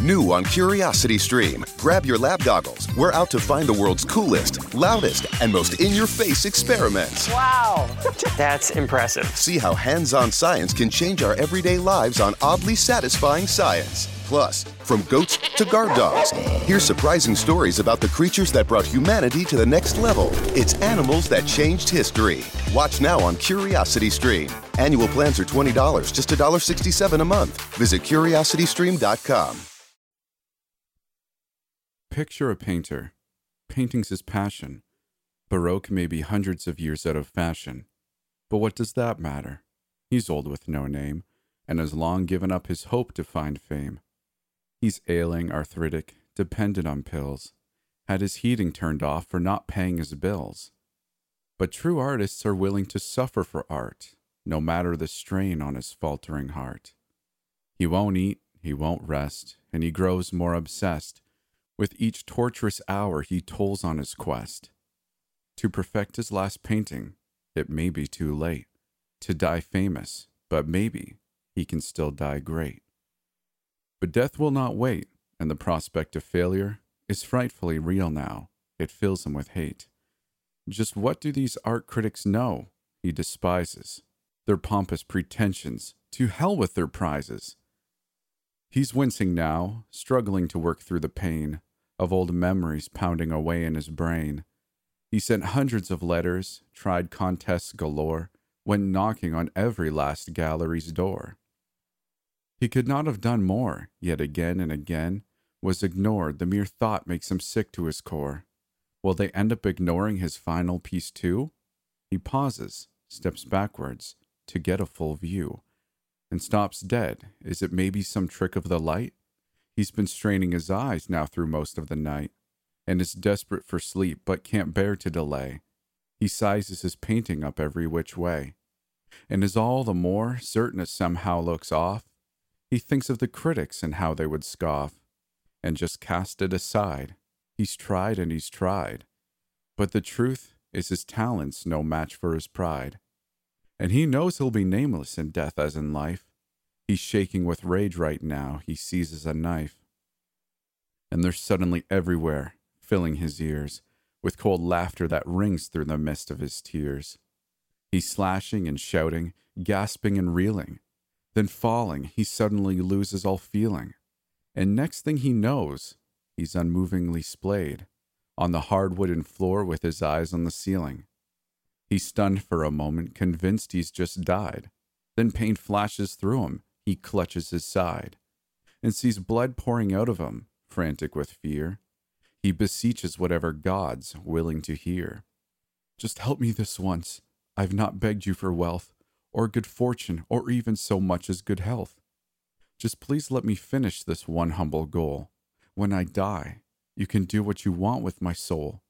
New on Curiosity Stream. Grab your lab goggles. We're out to find the world's coolest, loudest, and most in your face experiments. Wow, that's impressive. See how hands on science can change our everyday lives on oddly satisfying science. Plus, from goats to guard dogs, hear surprising stories about the creatures that brought humanity to the next level. It's animals that changed history. Watch now on Curiosity Stream. Annual plans are $20, just $1.67 a month. Visit curiositystream.com. Picture a painter. Painting's his passion. Baroque may be hundreds of years out of fashion. But what does that matter? He's old with no name, and has long given up his hope to find fame. He's ailing, arthritic, dependent on pills, had his heating turned off for not paying his bills. But true artists are willing to suffer for art, no matter the strain on his faltering heart. He won't eat, he won't rest, and he grows more obsessed with each torturous hour he tolls on his quest. To perfect his last painting, it may be too late. To die famous, but maybe he can still die great. But death will not wait, and the prospect of failure is frightfully real now. It fills him with hate. Just what do these art critics know? He despises their pompous pretensions. To hell with their prizes. He's wincing now, struggling to work through the pain of old memories pounding away in his brain. He sent hundreds of letters, tried contests galore, went knocking on every last gallery's door. He could not have done more, yet again and again was ignored. The mere thought makes him sick to his core. Will they end up ignoring his final piece too? He pauses, steps backwards to get a full view, and stops dead. Is it maybe some trick of the light? He's been straining his eyes now through most of the night, and is desperate for sleep, but can't bear to delay. He sizes his painting up every which way, and is all the more certain it somehow looks off. He thinks of the critics and how they would scoff, and just cast it aside. He's tried and he's tried, but the truth is his talent's no match for his pride. And he knows he'll be nameless in death as in life, He's shaking with rage right now. He seizes a knife. And they're suddenly everywhere, filling his ears with cold laughter that rings through the mist of his tears. He's slashing and shouting, gasping and reeling. Then falling, he suddenly loses all feeling. And next thing he knows, he's unmovingly splayed on the hard wooden floor with his eyes on the ceiling. He's stunned for a moment, convinced he's just died. Then pain flashes through him, he clutches his side and sees blood pouring out of him, frantic with fear. He beseeches whatever gods willing to hear. Just help me this once. I've not begged you for wealth, or good fortune, or even so much as good health. Just please let me finish this one humble goal. When I die, you can do what you want with my soul.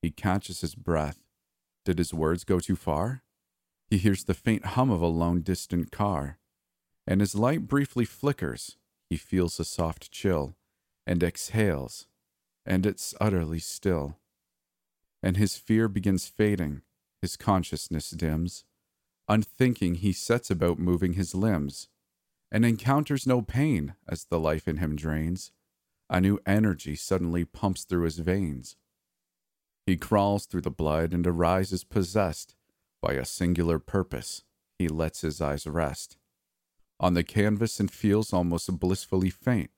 He catches his breath. Did his words go too far? He hears the faint hum of a lone distant car and his light briefly flickers. He feels a soft chill and exhales, and it's utterly still. And his fear begins fading, his consciousness dims. Unthinking, he sets about moving his limbs and encounters no pain as the life in him drains. A new energy suddenly pumps through his veins. He crawls through the blood and arises possessed by a singular purpose. He lets his eyes rest on the canvas and feels almost blissfully faint.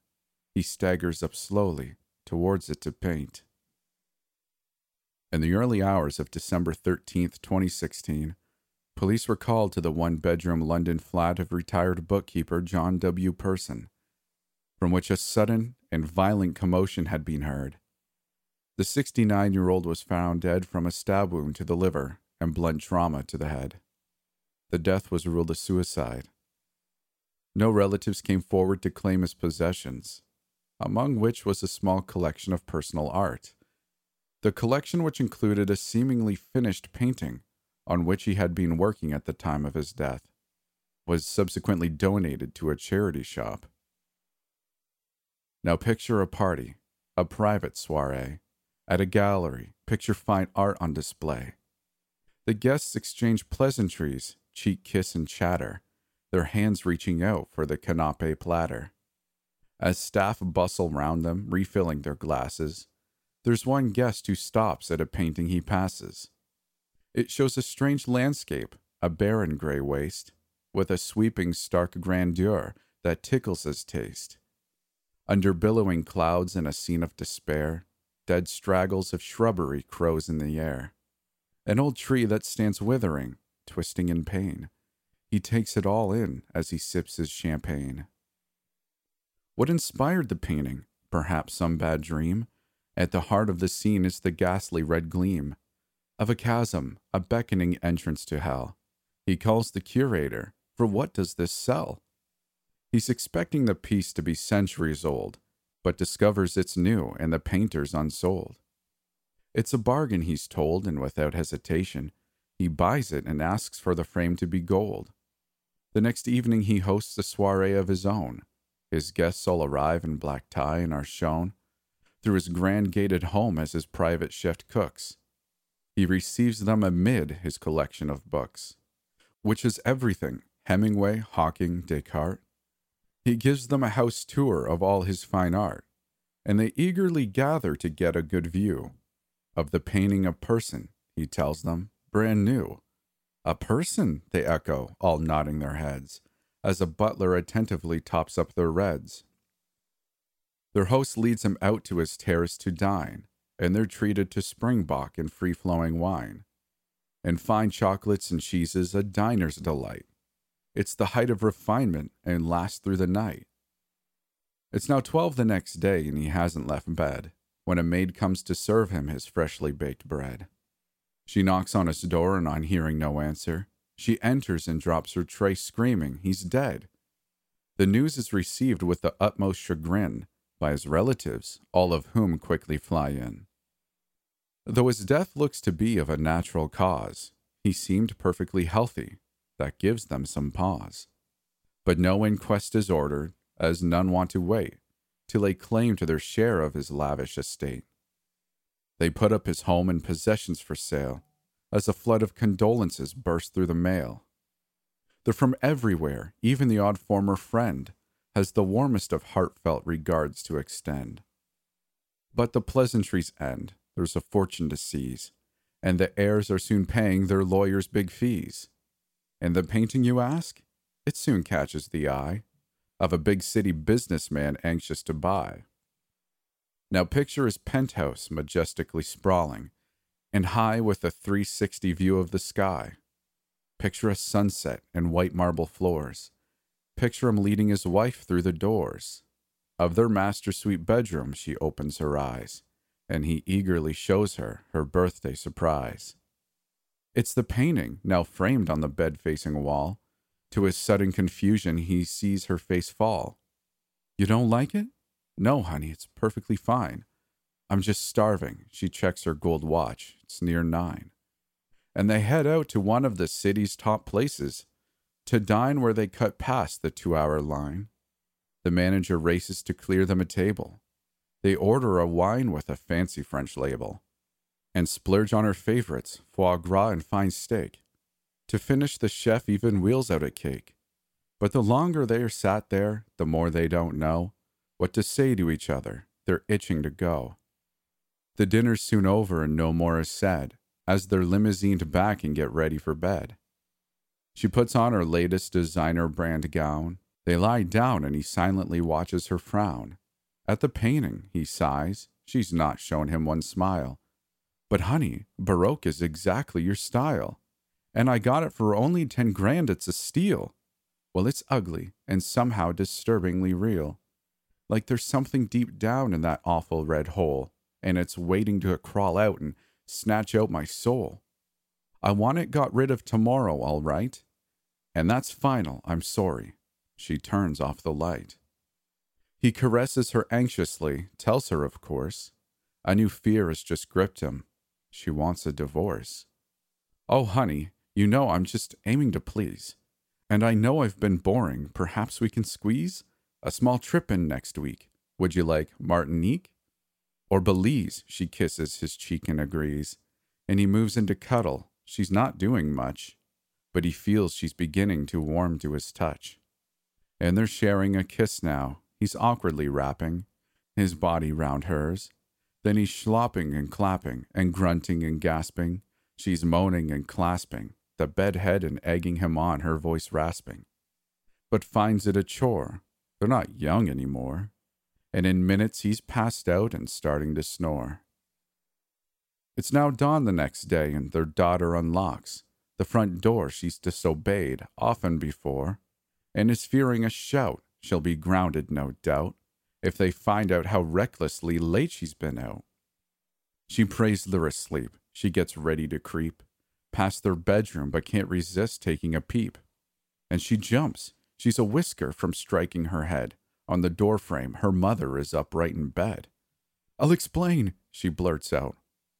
He staggers up slowly towards it to paint. In the early hours of December 13th, 2016, police were called to the one bedroom London flat of retired bookkeeper John W. Person, from which a sudden and violent commotion had been heard. The 69 year old was found dead from a stab wound to the liver and blunt trauma to the head. The death was ruled a suicide, no relatives came forward to claim his possessions, among which was a small collection of personal art. The collection, which included a seemingly finished painting on which he had been working at the time of his death, was subsequently donated to a charity shop. Now picture a party, a private soiree, at a gallery, picture fine art on display. The guests exchange pleasantries, cheek kiss and chatter, their hands reaching out for the canapé platter. As staff bustle round them, refilling their glasses, there's one guest who stops at a painting he passes. It shows a strange landscape, a barren gray waste, with a sweeping stark grandeur that tickles his taste. Under billowing clouds and a scene of despair, dead straggles of shrubbery crows in the air. An old tree that stands withering, twisting in pain. He takes it all in as he sips his champagne. What inspired the painting? Perhaps some bad dream? At the heart of the scene is the ghastly red gleam of a chasm, a beckoning entrance to hell. He calls the curator, for what does this sell? He's expecting the piece to be centuries old, but discovers it's new and the painter's unsold. It's a bargain, he's told, and without hesitation, he buys it and asks for the frame to be gold. The next evening, he hosts a soiree of his own. His guests all arrive in black tie and are shown through his grand gated home as his private chef cooks. He receives them amid his collection of books, which is everything Hemingway, Hawking, Descartes. He gives them a house tour of all his fine art, and they eagerly gather to get a good view of the painting of person, he tells them, brand new. A person, they echo, all nodding their heads, as a butler attentively tops up their reds. Their host leads him out to his terrace to dine, and they're treated to springbok and free flowing wine. And fine chocolates and cheeses, a diner's delight. It's the height of refinement and lasts through the night. It's now 12 the next day, and he hasn't left bed when a maid comes to serve him his freshly baked bread. She knocks on his door, and on hearing no answer, she enters and drops her tray, screaming, He's dead. The news is received with the utmost chagrin by his relatives, all of whom quickly fly in. Though his death looks to be of a natural cause, he seemed perfectly healthy. That gives them some pause. But no inquest is ordered, as none want to wait to lay claim to their share of his lavish estate. They put up his home and possessions for sale, as a flood of condolences burst through the mail. They're from everywhere, even the odd former friend has the warmest of heartfelt regards to extend. But the pleasantries end, there's a fortune to seize, and the heirs are soon paying their lawyers big fees. And the painting, you ask? It soon catches the eye of a big city businessman anxious to buy. Now picture his penthouse majestically sprawling and high with a 360 view of the sky. Picture a sunset and white marble floors Picture him leading his wife through the doors. Of their master suite bedroom, she opens her eyes, and he eagerly shows her her birthday surprise. It's the painting, now framed on the bed facing wall. To his sudden confusion, he sees her face fall. You don't like it? No, honey, it's perfectly fine. I'm just starving. She checks her gold watch. It's near nine. And they head out to one of the city's top places to dine where they cut past the two hour line. The manager races to clear them a table. They order a wine with a fancy French label and splurge on her favorites, foie gras and fine steak. To finish, the chef even wheels out a cake. But the longer they are sat there, the more they don't know what to say to each other. They're itching to go. The dinner's soon over and no more is said as they're limousined back and get ready for bed. She puts on her latest designer brand gown. They lie down and he silently watches her frown. At the painting, he sighs. She's not shown him one smile. But honey, Baroque is exactly your style. And I got it for only ten grand, it's a steal. Well, it's ugly and somehow disturbingly real. Like there's something deep down in that awful red hole, and it's waiting to crawl out and snatch out my soul. I want it got rid of tomorrow, all right? And that's final, I'm sorry. She turns off the light. He caresses her anxiously, tells her, of course. A new fear has just gripped him. She wants a divorce. Oh, honey, you know I'm just aiming to please. And I know I've been boring. Perhaps we can squeeze a small trip in next week. Would you like Martinique? Or Belize? She kisses his cheek and agrees. And he moves into cuddle, She's not doing much, but he feels she's beginning to warm to his touch. And they're sharing a kiss now. He's awkwardly wrapping his body round hers. Then he's slopping and clapping and grunting and gasping. She's moaning and clasping the bed head and egging him on, her voice rasping. But finds it a chore. They're not young anymore. And in minutes he's passed out and starting to snore. It's now dawn the next day, and their daughter unlocks the front door she's disobeyed often before, and is fearing a shout. She'll be grounded, no doubt, if they find out how recklessly late she's been out. She prays they're asleep. She gets ready to creep past their bedroom, but can't resist taking a peep. And she jumps. She's a whisker from striking her head. On the doorframe, her mother is upright in bed. I'll explain, she blurts out,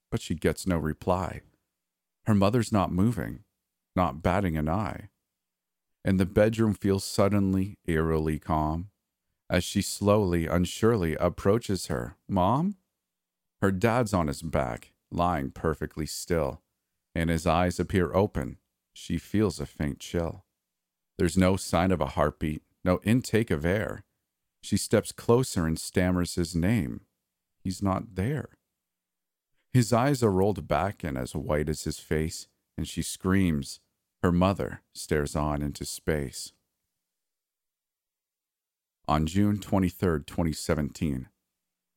but she gets no reply. Her mother's not moving, not batting an eye. And the bedroom feels suddenly, eerily calm as she slowly, unsurely approaches her. Mom? Her dad's on his back, lying perfectly still, and his eyes appear open. She feels a faint chill. There's no sign of a heartbeat, no intake of air. She steps closer and stammers his name. He's not there. His eyes are rolled back and as white as his face, and she screams. Her mother stares on into space. On June 23, 2017,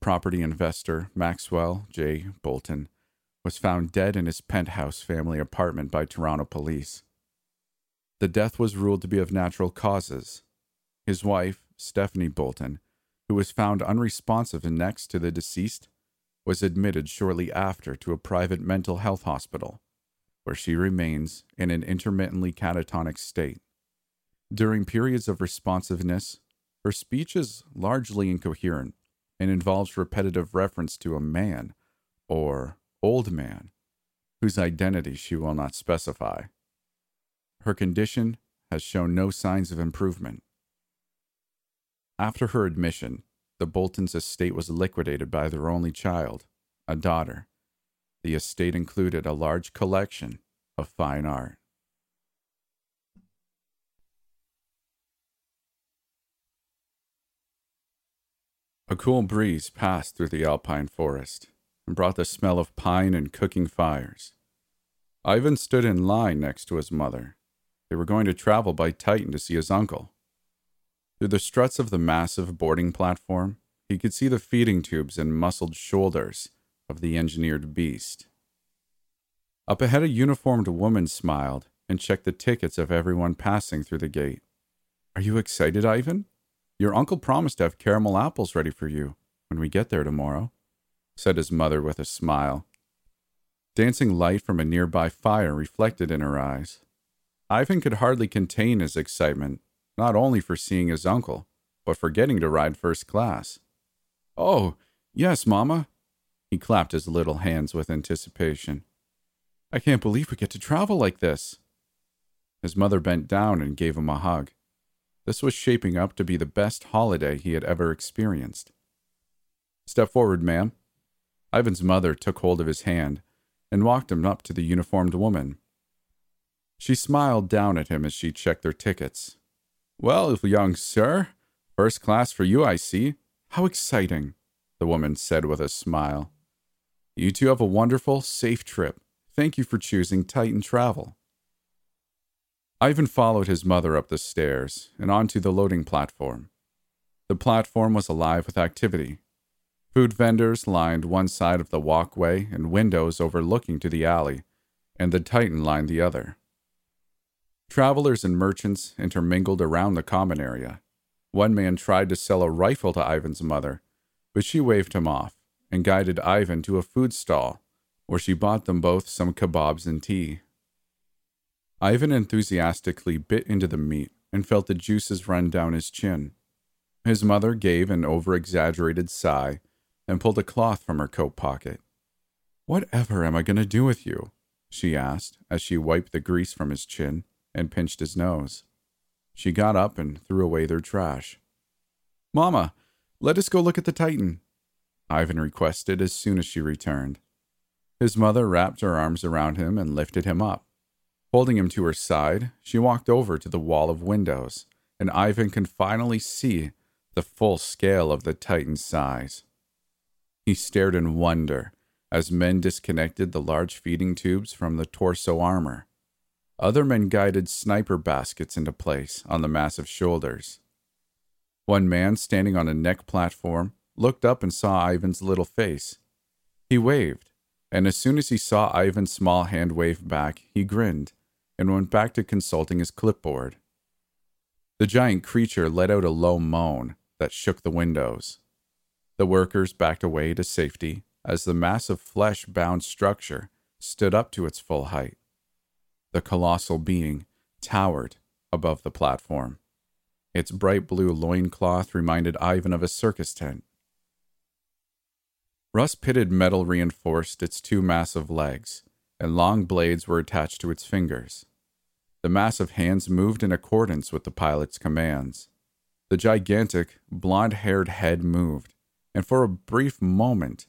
property investor Maxwell J. Bolton was found dead in his penthouse family apartment by Toronto police. The death was ruled to be of natural causes. His wife, Stephanie Bolton, who was found unresponsive next to the deceased, was admitted shortly after to a private mental health hospital, where she remains in an intermittently catatonic state. During periods of responsiveness, her speech is largely incoherent and involves repetitive reference to a man or old man, whose identity she will not specify. Her condition has shown no signs of improvement. After her admission, the Boltons' estate was liquidated by their only child, a daughter. The estate included a large collection of fine art. A cool breeze passed through the alpine forest and brought the smell of pine and cooking fires. Ivan stood in line next to his mother. They were going to travel by Titan to see his uncle. Through the struts of the massive boarding platform, he could see the feeding tubes and muscled shoulders of the engineered beast. Up ahead, a uniformed woman smiled and checked the tickets of everyone passing through the gate. Are you excited, Ivan? Your uncle promised to have caramel apples ready for you when we get there tomorrow said his mother with a smile. Dancing light from a nearby fire reflected in her eyes. Ivan could hardly contain his excitement, not only for seeing his uncle, but for getting to ride first class. Oh, yes, Mamma. He clapped his little hands with anticipation. I can't believe we get to travel like this. His mother bent down and gave him a hug. This was shaping up to be the best holiday he had ever experienced. Step forward, ma'am, Ivan's mother took hold of his hand and walked him up to the uniformed woman. She smiled down at him as she checked their tickets. Well, young sir, first class for you, I see. How exciting, the woman said with a smile. You two have a wonderful, safe trip. Thank you for choosing Titan Travel. Ivan followed his mother up the stairs and onto the loading platform. The platform was alive with activity. Food vendors lined one side of the walkway and windows overlooking to the alley, and the Titan lined the other. Travelers and merchants intermingled around the common area. One man tried to sell a rifle to Ivan's mother, but she waved him off and guided Ivan to a food stall where she bought them both some kebabs and tea. Ivan enthusiastically bit into the meat and felt the juices run down his chin. His mother gave an over exaggerated sigh and pulled a cloth from her coat pocket. Whatever am I going to do with you? she asked as she wiped the grease from his chin and pinched his nose. She got up and threw away their trash. Mamma, let us go look at the Titan, Ivan requested as soon as she returned. His mother wrapped her arms around him and lifted him up. Holding him to her side, she walked over to the wall of windows, and Ivan could finally see the full scale of the Titan's size. He stared in wonder as men disconnected the large feeding tubes from the torso armor. Other men guided sniper baskets into place on the massive shoulders. One man standing on a neck platform looked up and saw Ivan's little face. He waved, and as soon as he saw Ivan's small hand wave back, he grinned and went back to consulting his clipboard. The giant creature let out a low moan that shook the windows. The workers backed away to safety as the massive flesh bound structure stood up to its full height. The colossal being towered above the platform. Its bright blue loincloth reminded Ivan of a circus tent. Rust pitted metal reinforced its two massive legs, and long blades were attached to its fingers. The massive hands moved in accordance with the pilot's commands. The gigantic, blond haired head moved, and for a brief moment,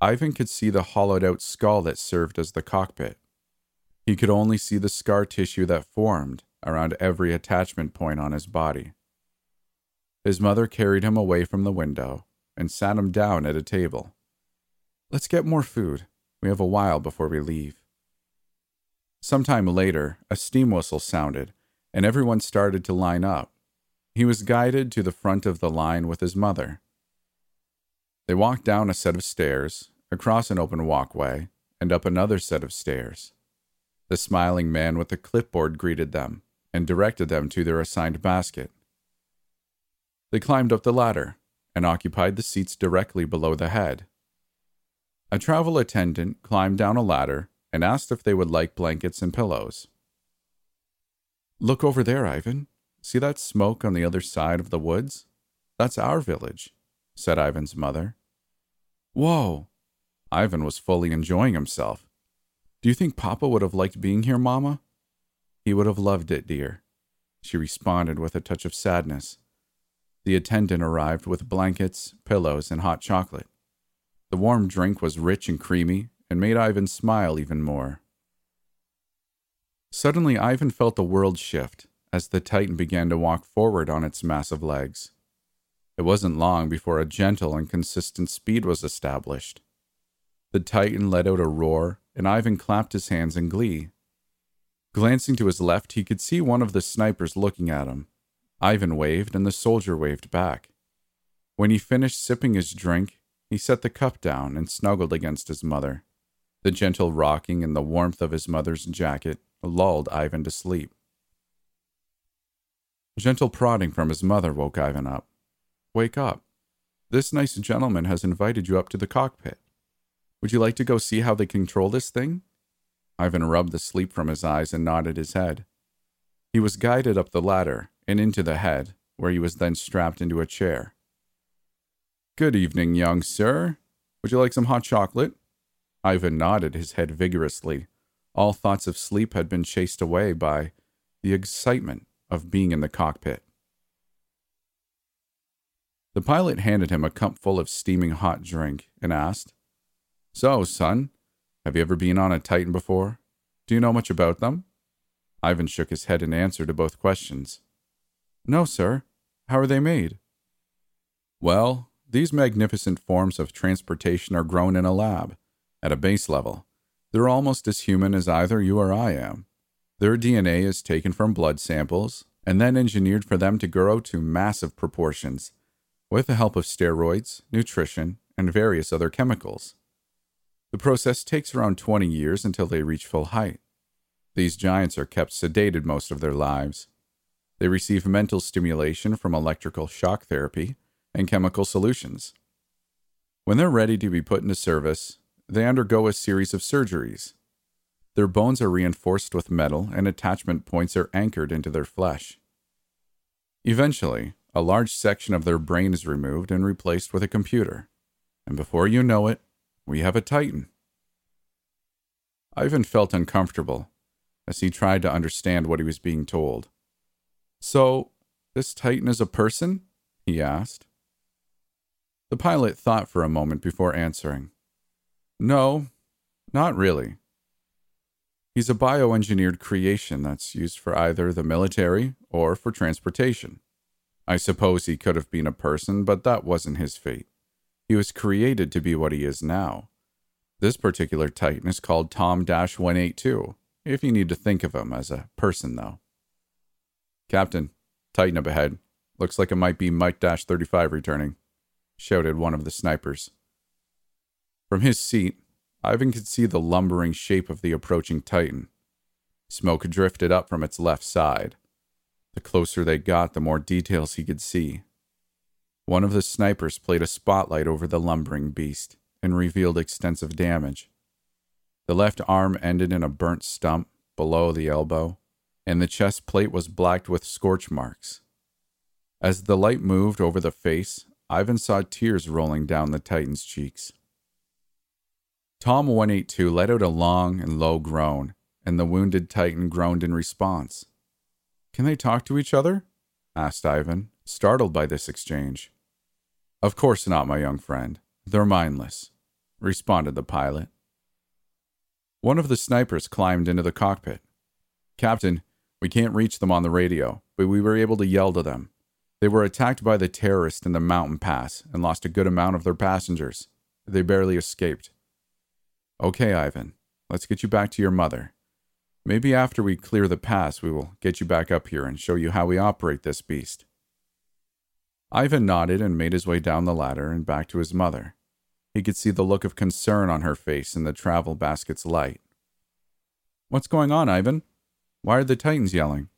Ivan could see the hollowed out skull that served as the cockpit. He could only see the scar tissue that formed around every attachment point on his body. His mother carried him away from the window and sat him down at a table. Let's get more food. We have a while before we leave. Some time later, a steam whistle sounded, and everyone started to line up. He was guided to the front of the line with his mother. They walked down a set of stairs, across an open walkway, and up another set of stairs. The smiling man with the clipboard greeted them and directed them to their assigned basket. They climbed up the ladder and occupied the seats directly below the head. A travel attendant climbed down a ladder and asked if they would like blankets and pillows. Look over there, Ivan. See that smoke on the other side of the woods? That's our village, said Ivan's mother. Whoa! Ivan was fully enjoying himself. Do you think Papa would have liked being here, Mamma? He would have loved it, dear. She responded with a touch of sadness. The attendant arrived with blankets, pillows, and hot chocolate. The warm drink was rich and creamy and made Ivan smile even more. Suddenly, Ivan felt the world shift as the Titan began to walk forward on its massive legs. It wasn't long before a gentle and consistent speed was established. The Titan let out a roar and Ivan clapped his hands in glee. Glancing to his left, he could see one of the snipers looking at him. Ivan waved, and the soldier waved back. When he finished sipping his drink, he set the cup down and snuggled against his mother. The gentle rocking and the warmth of his mother's jacket lulled Ivan to sleep. Gentle prodding from his mother woke Ivan up. Wake up. This nice gentleman has invited you up to the cockpit. Would you like to go see how they control this thing? Ivan rubbed the sleep from his eyes and nodded his head. He was guided up the ladder and into the head, where he was then strapped into a chair. Good evening, young sir. Would you like some hot chocolate? Ivan nodded his head vigorously. All thoughts of sleep had been chased away by the excitement of being in the cockpit. The pilot handed him a cup full of steaming hot drink and asked, so, son, have you ever been on a Titan before? Do you know much about them? Ivan shook his head in answer to both questions. No, sir. How are they made? Well, these magnificent forms of transportation are grown in a lab, at a base level. They're almost as human as either you or I am. Their DNA is taken from blood samples and then engineered for them to grow to massive proportions with the help of steroids, nutrition, and various other chemicals. The process takes around 20 years until they reach full height. These giants are kept sedated most of their lives. They receive mental stimulation from electrical shock therapy and chemical solutions. When they're ready to be put into service, they undergo a series of surgeries. Their bones are reinforced with metal and attachment points are anchored into their flesh. Eventually, a large section of their brain is removed and replaced with a computer. And before you know it, we have a Titan. Ivan felt uncomfortable as he tried to understand what he was being told. So, this Titan is a person? he asked. The pilot thought for a moment before answering. No, not really. He's a bioengineered creation that's used for either the military or for transportation. I suppose he could have been a person, but that wasn't his fate. He was created to be what he is now. This particular Titan is called Tom 182, if you need to think of him as a person, though. Captain, Titan up ahead. Looks like it might be Mike 35 returning, shouted one of the snipers. From his seat, Ivan could see the lumbering shape of the approaching Titan. Smoke drifted up from its left side. The closer they got, the more details he could see. One of the snipers played a spotlight over the lumbering beast and revealed extensive damage. The left arm ended in a burnt stump below the elbow, and the chest plate was blacked with scorch marks. As the light moved over the face, Ivan saw tears rolling down the Titan's cheeks. Tom 182 let out a long and low groan, and the wounded Titan groaned in response. Can they talk to each other? asked Ivan, startled by this exchange. Of course not, my young friend. They're mindless, responded the pilot. One of the snipers climbed into the cockpit. Captain, we can't reach them on the radio, but we were able to yell to them. They were attacked by the terrorists in the mountain pass and lost a good amount of their passengers. They barely escaped. Okay, Ivan, let's get you back to your mother. Maybe after we clear the pass, we will get you back up here and show you how we operate this beast. Ivan nodded and made his way down the ladder and back to his mother. He could see the look of concern on her face in the travel basket's light. What's going on, Ivan? Why are the Titans yelling?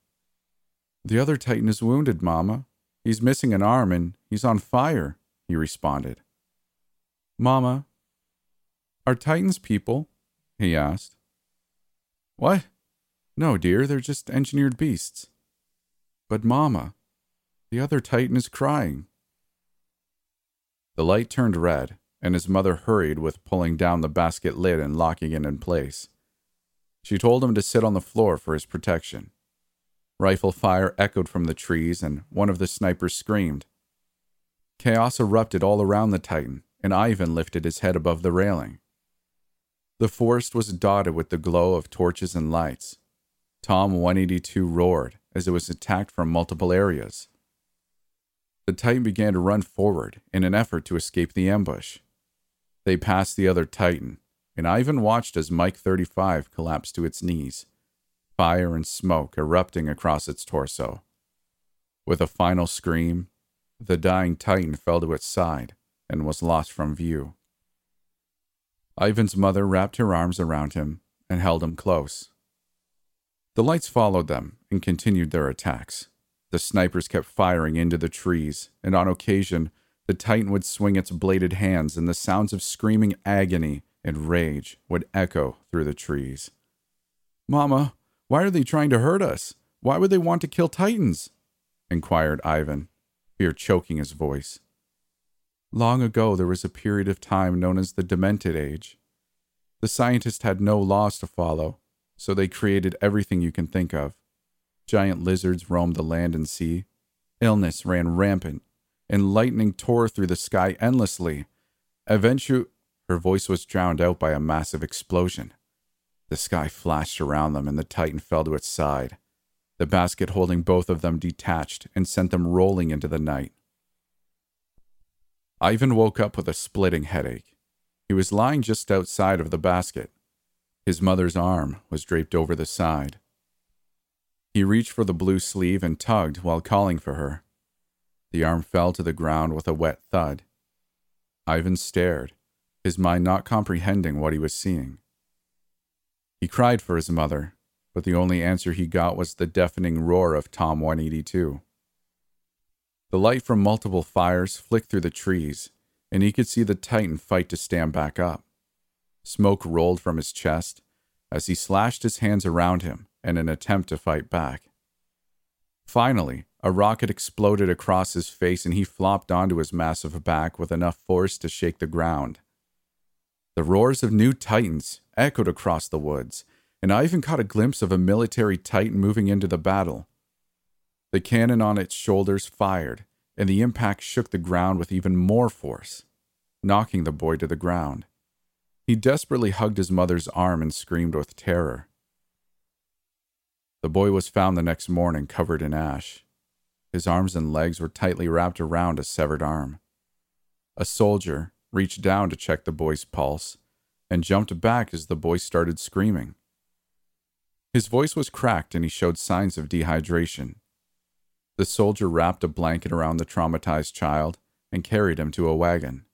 The other Titan is wounded, Mama. He's missing an arm and he's on fire, he responded. Mama, are Titans people? he asked. What? No, dear, they're just engineered beasts. But, Mamma, the other Titan is crying. The light turned red, and his mother hurried with pulling down the basket lid and locking it in place. She told him to sit on the floor for his protection. Rifle fire echoed from the trees, and one of the snipers screamed. Chaos erupted all around the Titan, and Ivan lifted his head above the railing. The forest was dotted with the glow of torches and lights. Tom 182 roared as it was attacked from multiple areas. The Titan began to run forward in an effort to escape the ambush. They passed the other Titan, and Ivan watched as Mike 35 collapsed to its knees, fire and smoke erupting across its torso. With a final scream, the dying Titan fell to its side and was lost from view. Ivan's mother wrapped her arms around him and held him close. The lights followed them and continued their attacks. The snipers kept firing into the trees, and on occasion, the Titan would swing its bladed hands, and the sounds of screaming agony and rage would echo through the trees. Mama, why are they trying to hurt us? Why would they want to kill Titans? inquired Ivan, fear choking his voice. Long ago, there was a period of time known as the Demented Age. The scientists had no laws to follow, so they created everything you can think of. Giant lizards roamed the land and sea. Illness ran rampant, and lightning tore through the sky endlessly. Eventually, her voice was drowned out by a massive explosion. The sky flashed around them, and the Titan fell to its side. The basket holding both of them detached and sent them rolling into the night. Ivan woke up with a splitting headache. He was lying just outside of the basket. His mother's arm was draped over the side. He reached for the blue sleeve and tugged while calling for her. The arm fell to the ground with a wet thud. Ivan stared, his mind not comprehending what he was seeing. He cried for his mother, but the only answer he got was the deafening roar of Tom 182. The light from multiple fires flicked through the trees, and he could see the Titan fight to stand back up. Smoke rolled from his chest as he slashed his hands around him in an attempt to fight back. Finally, a rocket exploded across his face and he flopped onto his massive back with enough force to shake the ground. The roars of new Titans echoed across the woods, and Ivan caught a glimpse of a military Titan moving into the battle. The cannon on its shoulders fired, and the impact shook the ground with even more force, knocking the boy to the ground. He desperately hugged his mother's arm and screamed with terror. The boy was found the next morning covered in ash. His arms and legs were tightly wrapped around a severed arm. A soldier reached down to check the boy's pulse and jumped back as the boy started screaming. His voice was cracked and he showed signs of dehydration. The soldier wrapped a blanket around the traumatized child and carried him to a wagon.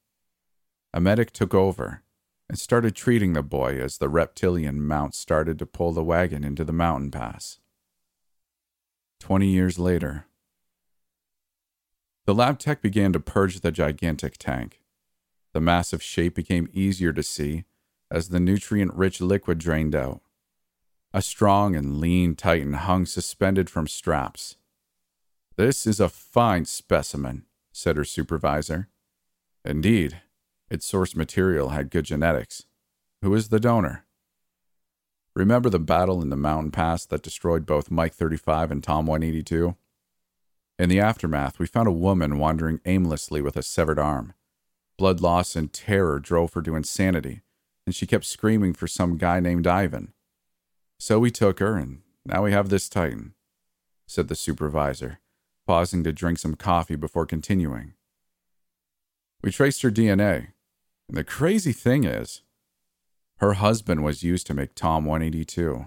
A medic took over and started treating the boy as the reptilian mount started to pull the wagon into the mountain pass. Twenty years later, the lab tech began to purge the gigantic tank. The massive shape became easier to see as the nutrient rich liquid drained out. A strong and lean Titan hung suspended from straps. This is a fine specimen, said her supervisor. Indeed, its source material had good genetics. Who is the donor? Remember the battle in the mountain pass that destroyed both Mike 35 and Tom 182? In the aftermath, we found a woman wandering aimlessly with a severed arm. Blood loss and terror drove her to insanity, and she kept screaming for some guy named Ivan. So we took her, and now we have this Titan, said the supervisor, pausing to drink some coffee before continuing. We traced her DNA, and the crazy thing is, her husband was used to make Tom 182.